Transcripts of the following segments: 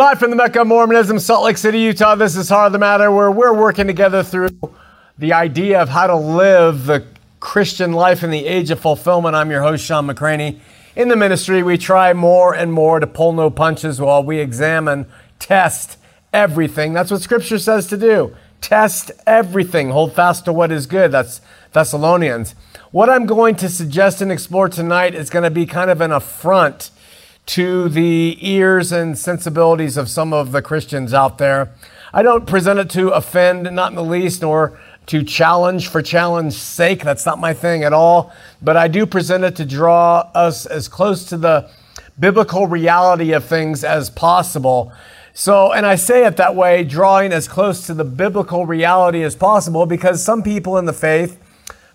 Live from the Mecca Mormonism, Salt Lake City, Utah. This is Heart of the Matter, where we're working together through the idea of how to live the Christian life in the age of fulfillment. I'm your host, Shawn McCraney. In the ministry, we try more and more to pull no punches while we examine, test everything. That's what Scripture says to do. Test everything. Hold fast to what is good. That's Thessalonians. What I'm going to suggest and explore tonight is going to be kind of an affront to the ears and sensibilities of some of the Christians out there. I don't present it to offend, not in the least, nor to challenge for challenge's sake. That's not my thing at all. But I do present it to draw us as close to the biblical reality of things as possible. So, and I say it that way, drawing as close to the biblical reality as possible, because some people in the faith,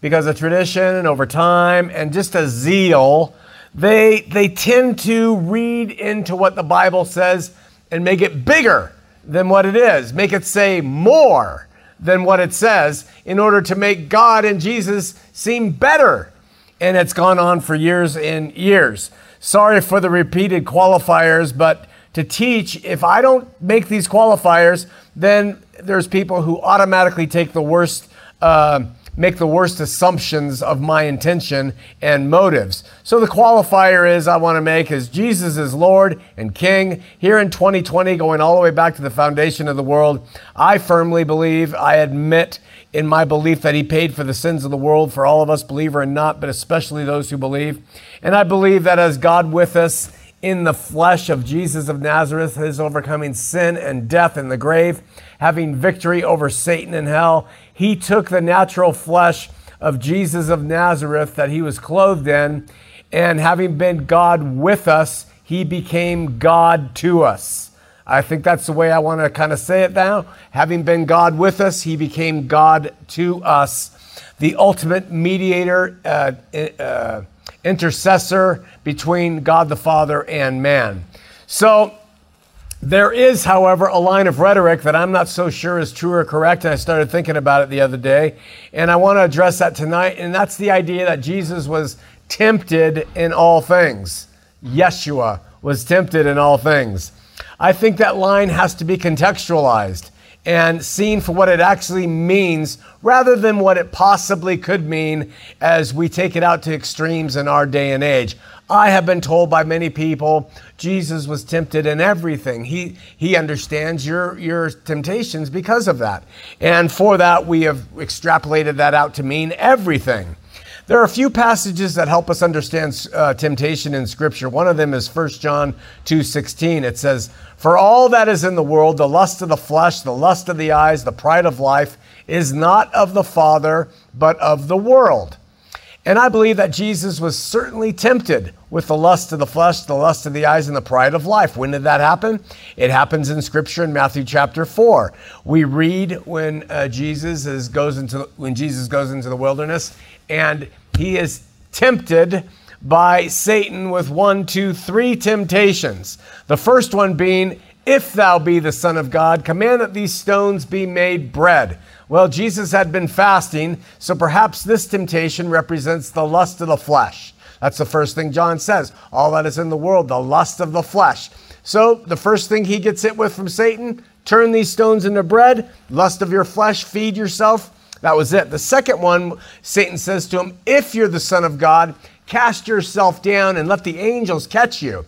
because of tradition and over time and just a zeal, they, they tend to read into what the Bible says and make it bigger than what it is, make it say more than what it says in order to make God and Jesus seem better. And it's gone on for years and years. Sorry for the repeated qualifiers, but to teach, if I don't make these qualifiers, then there's people who automatically take the worst. Uh, make the worst assumptions of my intention and motives. So the qualifier is I want to make is Jesus is Lord and King here in 2020 going all the way back to the foundation of the world. I firmly believe, I admit in my belief that he paid for the sins of the world for all of us believer and not, but especially those who believe. And I believe that as God with us in the flesh of Jesus of Nazareth, his overcoming sin and death in the grave, having victory over Satan and hell. He took the natural flesh of Jesus of Nazareth that he was clothed in, and having been God with us, he became God to us. I think that's the way I want to kind of say it now. Having been God with us, he became God to us, the ultimate mediator, uh, uh, intercessor between God the Father and man. So there is, however, a line of rhetoric that I'm not so sure is true or correct, and I started thinking about it the other day, and I want to address that tonight, and that's the idea that Jesus was tempted in all things. Yeshua was tempted in all things. I think that line has to be contextualized and seen for what it actually means rather than what it possibly could mean as we take it out to extremes in our day and age. I have been told by many people Jesus was tempted in everything. He, he understands your, your temptations because of that. And for that, we have extrapolated that out to mean everything. There are a few passages that help us understand uh, temptation in Scripture. One of them is 1 John 2:16. It says, "For all that is in the world, the lust of the flesh, the lust of the eyes, the pride of life, is not of the Father, but of the world." And I believe that Jesus was certainly tempted with the lust of the flesh, the lust of the eyes, and the pride of life. When did that happen? It happens in Scripture in Matthew chapter four. We read when uh, Jesus is, goes into when Jesus goes into the wilderness, and he is tempted by Satan with one, two, three temptations. The first one being, "If thou be the Son of God, command that these stones be made bread." Well, Jesus had been fasting, so perhaps this temptation represents the lust of the flesh. That's the first thing John says. All that is in the world, the lust of the flesh. So the first thing he gets hit with from Satan turn these stones into bread, lust of your flesh, feed yourself. That was it. The second one, Satan says to him, If you're the Son of God, cast yourself down and let the angels catch you.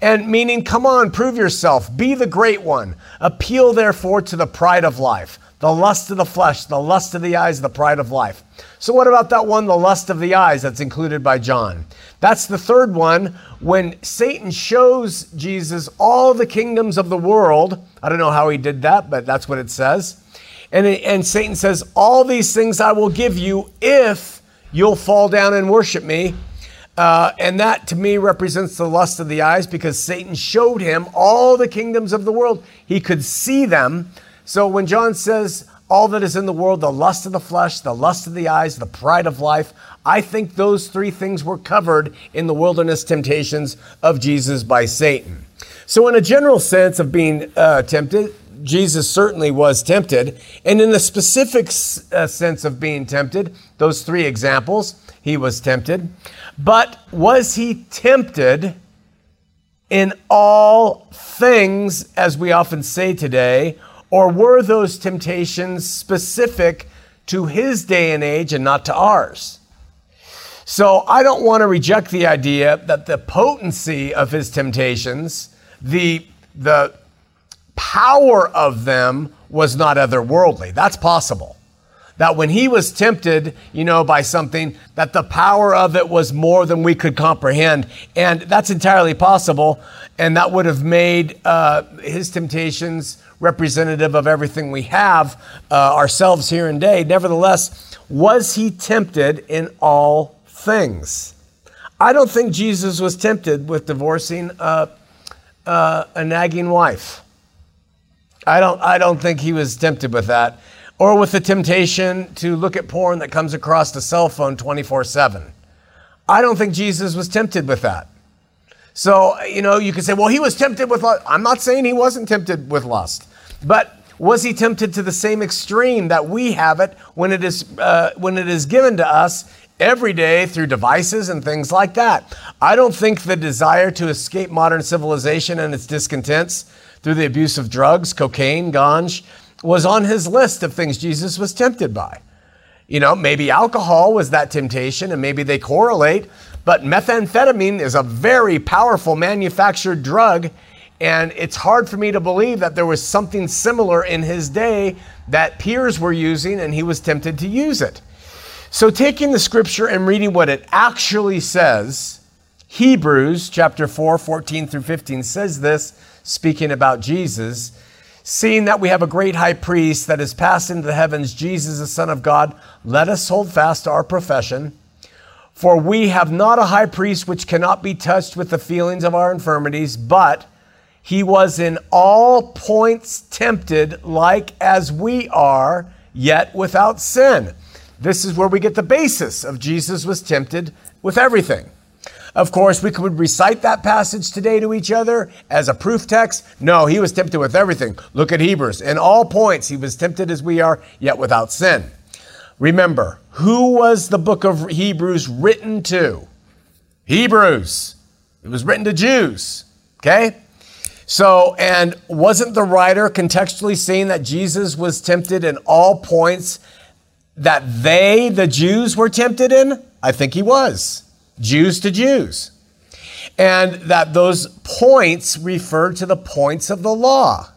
And meaning, come on, prove yourself, be the great one. Appeal, therefore, to the pride of life the lust of the flesh, the lust of the eyes, the pride of life. So, what about that one, the lust of the eyes, that's included by John? That's the third one when Satan shows Jesus all the kingdoms of the world. I don't know how he did that, but that's what it says. And, and Satan says, All these things I will give you if you'll fall down and worship me. Uh, and that to me represents the lust of the eyes because Satan showed him all the kingdoms of the world. He could see them. So when John says, all that is in the world, the lust of the flesh, the lust of the eyes, the pride of life, I think those three things were covered in the wilderness temptations of Jesus by Satan. So, in a general sense of being uh, tempted, Jesus certainly was tempted. And in the specific uh, sense of being tempted, those three examples, he was tempted. But was he tempted in all things, as we often say today, or were those temptations specific to his day and age and not to ours? So I don't want to reject the idea that the potency of his temptations, the, the power of them was not otherworldly. That's possible. That when he was tempted, you know, by something, that the power of it was more than we could comprehend. And that's entirely possible. And that would have made uh, his temptations representative of everything we have uh, ourselves here and day. Nevertheless, was he tempted in all things? I don't think Jesus was tempted with divorcing uh, a nagging wife. I don't, I don't think he was tempted with that. Or with the temptation to look at porn that comes across the cell phone 24 7. I don't think Jesus was tempted with that. So, you know, you could say, well, he was tempted with lust. I'm not saying he wasn't tempted with lust, but was he tempted to the same extreme that we have it when it is, uh, when it is given to us every day through devices and things like that? I don't think the desire to escape modern civilization and its discontents through the abuse of drugs, cocaine, ganj, was on his list of things Jesus was tempted by. You know, maybe alcohol was that temptation and maybe they correlate, but methamphetamine is a very powerful manufactured drug. And it's hard for me to believe that there was something similar in his day that peers were using and he was tempted to use it. So, taking the scripture and reading what it actually says, Hebrews chapter 4, 14 through 15 says this, speaking about Jesus. Seeing that we have a great high priest that has passed into the heavens, Jesus, the Son of God, let us hold fast to our profession. For we have not a high priest which cannot be touched with the feelings of our infirmities, but he was in all points tempted like as we are, yet without sin. This is where we get the basis of Jesus was tempted with everything. Of course, we could recite that passage today to each other as a proof text. No, he was tempted with everything. Look at Hebrews. In all points, he was tempted as we are, yet without sin. Remember, who was the book of Hebrews written to? Hebrews. It was written to Jews. Okay? So, and wasn't the writer contextually saying that Jesus was tempted in all points that they, the Jews, were tempted in? I think he was. Jews to Jews. And that those points refer to the points of the law.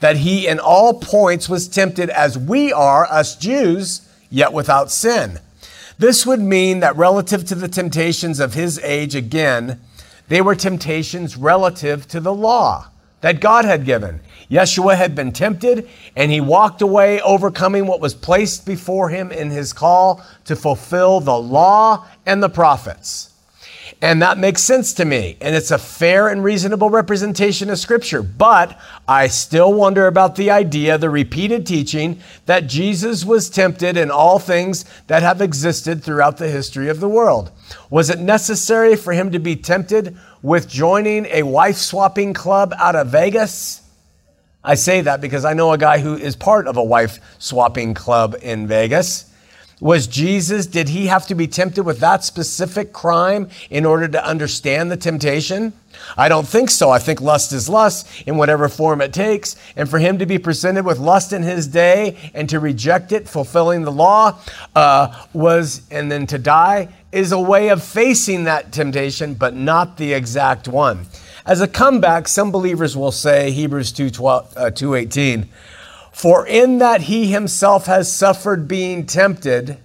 That he in all points was tempted as we are, us Jews, yet without sin. This would mean that relative to the temptations of his age, again, they were temptations relative to the law that God had given. Yeshua had been tempted and he walked away overcoming what was placed before him in his call to fulfill the law and the prophets. And that makes sense to me. And it's a fair and reasonable representation of Scripture. But I still wonder about the idea, the repeated teaching, that Jesus was tempted in all things that have existed throughout the history of the world. Was it necessary for him to be tempted with joining a wife swapping club out of Vegas? I say that because I know a guy who is part of a wife swapping club in Vegas. Was Jesus, did he have to be tempted with that specific crime in order to understand the temptation? I don't think so. I think lust is lust in whatever form it takes. And for him to be presented with lust in his day and to reject it, fulfilling the law, uh, was, and then to die, is a way of facing that temptation, but not the exact one. As a comeback, some believers will say, Hebrews 2, 12, uh, 2.18, For in that he himself has suffered being tempted,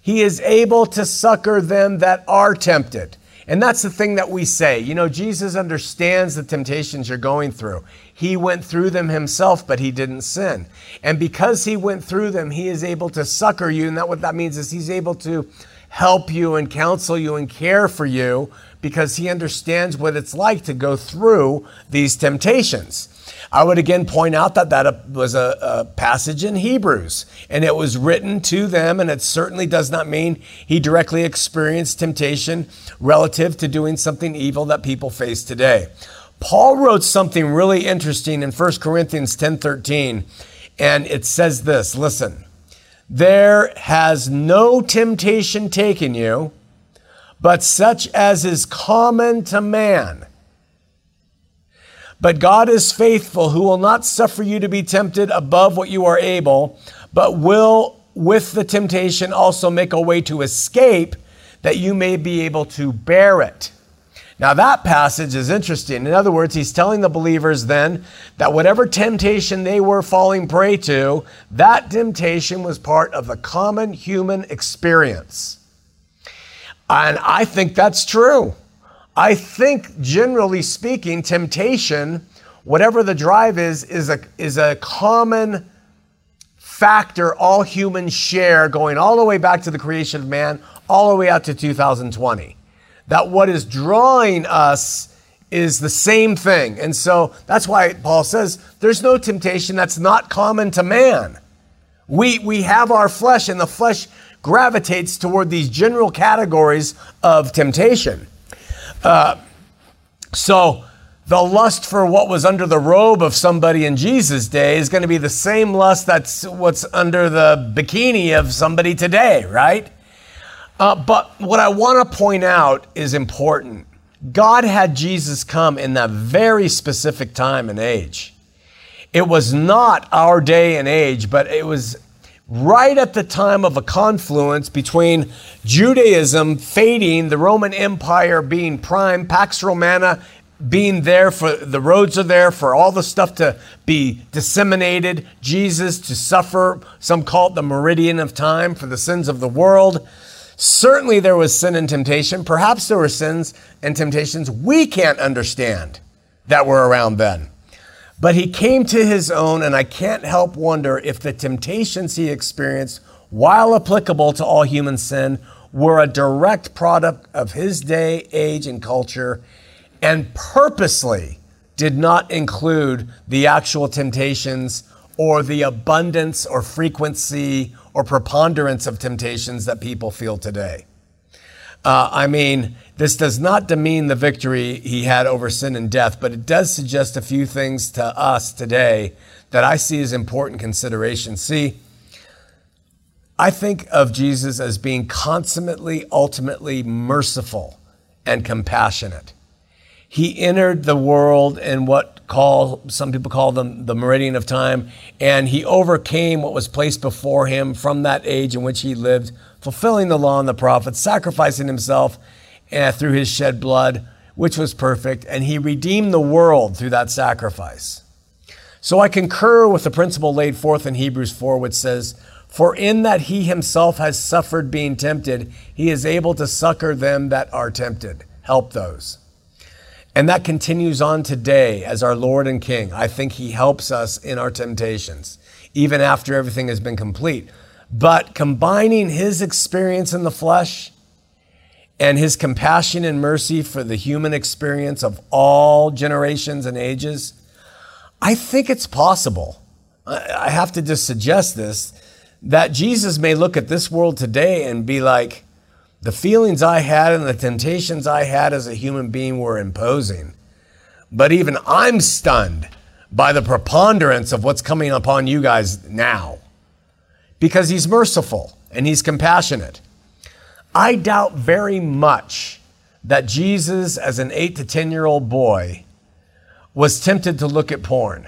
he is able to succor them that are tempted. And that's the thing that we say. You know, Jesus understands the temptations you're going through. He went through them himself, but he didn't sin. And because he went through them, he is able to succor you. And that what that means is he's able to help you and counsel you and care for you because he understands what it's like to go through these temptations. I would again point out that that uh, was a, a, passage in Hebrews, and it was written to them, and it certainly does not mean he directly experienced temptation relative to doing something evil that people face today. Paul wrote something really interesting in 1 Corinthians 10:13, and it says this, listen. There has no temptation taken you, but such as is common to man. But God is faithful, who will not suffer you to be tempted above what you are able, but will with the temptation also make a way to escape that you may be able to bear it. Now, that passage is interesting. In other words, he's telling the believers then that whatever temptation they were falling prey to, that temptation was part of the common human experience. And I think that's true. I think, generally speaking, temptation, whatever the drive is, is a, is a common factor all humans share going all the way back to the creation of man, all the way out to 2020. That what is drawing us is the same thing. And so that's why Paul says there's no temptation that's not common to man. We, we have our flesh, and the flesh gravitates toward these general categories of temptation. Uh, so, the lust for what was under the robe of somebody in Jesus' day is going to be the same lust that's what's under the bikini of somebody today, right? Uh, but what I want to point out is important. God had Jesus come in that very specific time and age. It was not our day and age, but it was right at the time of a confluence between Judaism fading, the Roman Empire being prime, Pax Romana being there for the roads are there for all the stuff to be disseminated, Jesus to suffer, some call it the meridian of time for the sins of the world. Certainly there was sin and temptation. Perhaps there were sins and temptations we can't understand that were around then. But he came to his own, and I can't help wonder if the temptations he experienced, while applicable to all human sin, were a direct product of his day, age, and culture, and purposely did not include the actual temptations or the abundance or frequency or preponderance of temptations that people feel today. Uh, I mean, this does not demean the victory he had over sin and death, but it does suggest a few things to us today that I see as important considerations. See, I think of Jesus as being consummately, ultimately merciful and compassionate. He entered the world in what call some people call them the meridian of time, and he overcame what was placed before him from that age in which he lived fulfilling the law and the prophets, sacrificing himself uh, through his shed blood, which was perfect, and he redeemed the world through that sacrifice. So I concur with the principle laid forth in Hebrews 4, which says, For in that he himself has suffered being tempted, he is able to succor them that are tempted, help those. And that continues on today as our Lord and King. I think he helps us in our temptations, even after everything has been complete. But combining his experience in the flesh and his compassion and mercy for the human experience of all generations and ages, I think it's possible. I have to just suggest this that Jesus may look at this world today and be like, the feelings I had and the temptations I had as a human being were imposing. But even I'm stunned by the preponderance of what's coming upon you guys now because he's merciful and he's compassionate. I doubt very much that Jesus, as an eight to 10 year old boy, was tempted to look at porn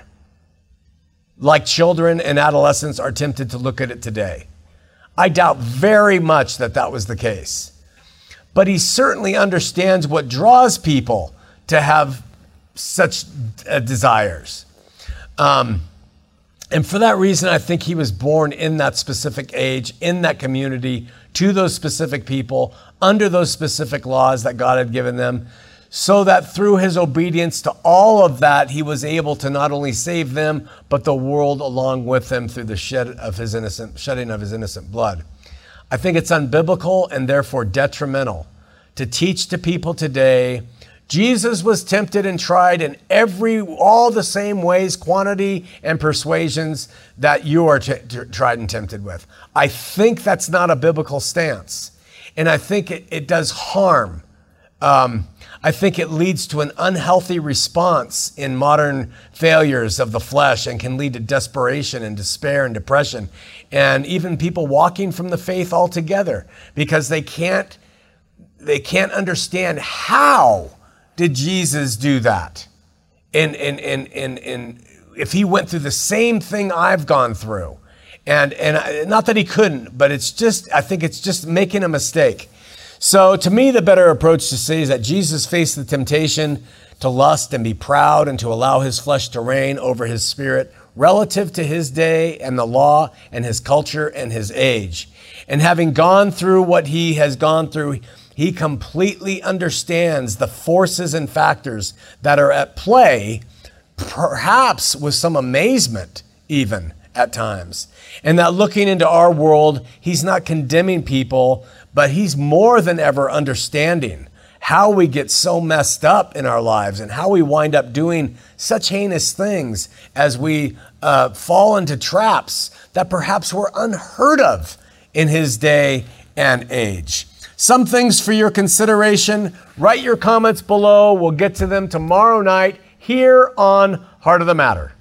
like children and adolescents are tempted to look at it today. I doubt very much that that was the case. But he certainly understands what draws people to have such uh, desires. Um, and for that reason, I think he was born in that specific age, in that community, to those specific people, under those specific laws that God had given them, so that through his obedience to all of that, he was able to not only save them, but the world along with them through the shed of his innocent, shedding of his innocent blood. I think it's unbiblical and therefore detrimental to teach to people today Jesus was tempted and tried in every, all the same ways, quantity, and persuasions that you are t- t- tried and tempted with. I think that's not a biblical stance. And I think it, it does harm. Um, I think it leads to an unhealthy response in modern failures of the flesh and can lead to desperation and despair and depression. And even people walking from the faith altogether because they can't, they can't understand how did Jesus do that? and, and, and, and, and if he went through the same thing I've gone through. And, and not that he couldn't, but it's just, I think it's just making a mistake. So to me, the better approach to say is that Jesus faced the temptation to lust and be proud and to allow his flesh to reign over his spirit relative to his day and the law and his culture and his age. And having gone through what he has gone through, he completely understands the forces and factors that are at play, perhaps with some amazement, even at times. And that looking into our world, he's not condemning people, but he's more than ever understanding how we get so messed up in our lives and how we wind up doing such heinous things as we uh, fall into traps that perhaps were unheard of in his day and age. Some things for your consideration. Write your comments below. We'll get to them tomorrow night here on Heart of the Matter.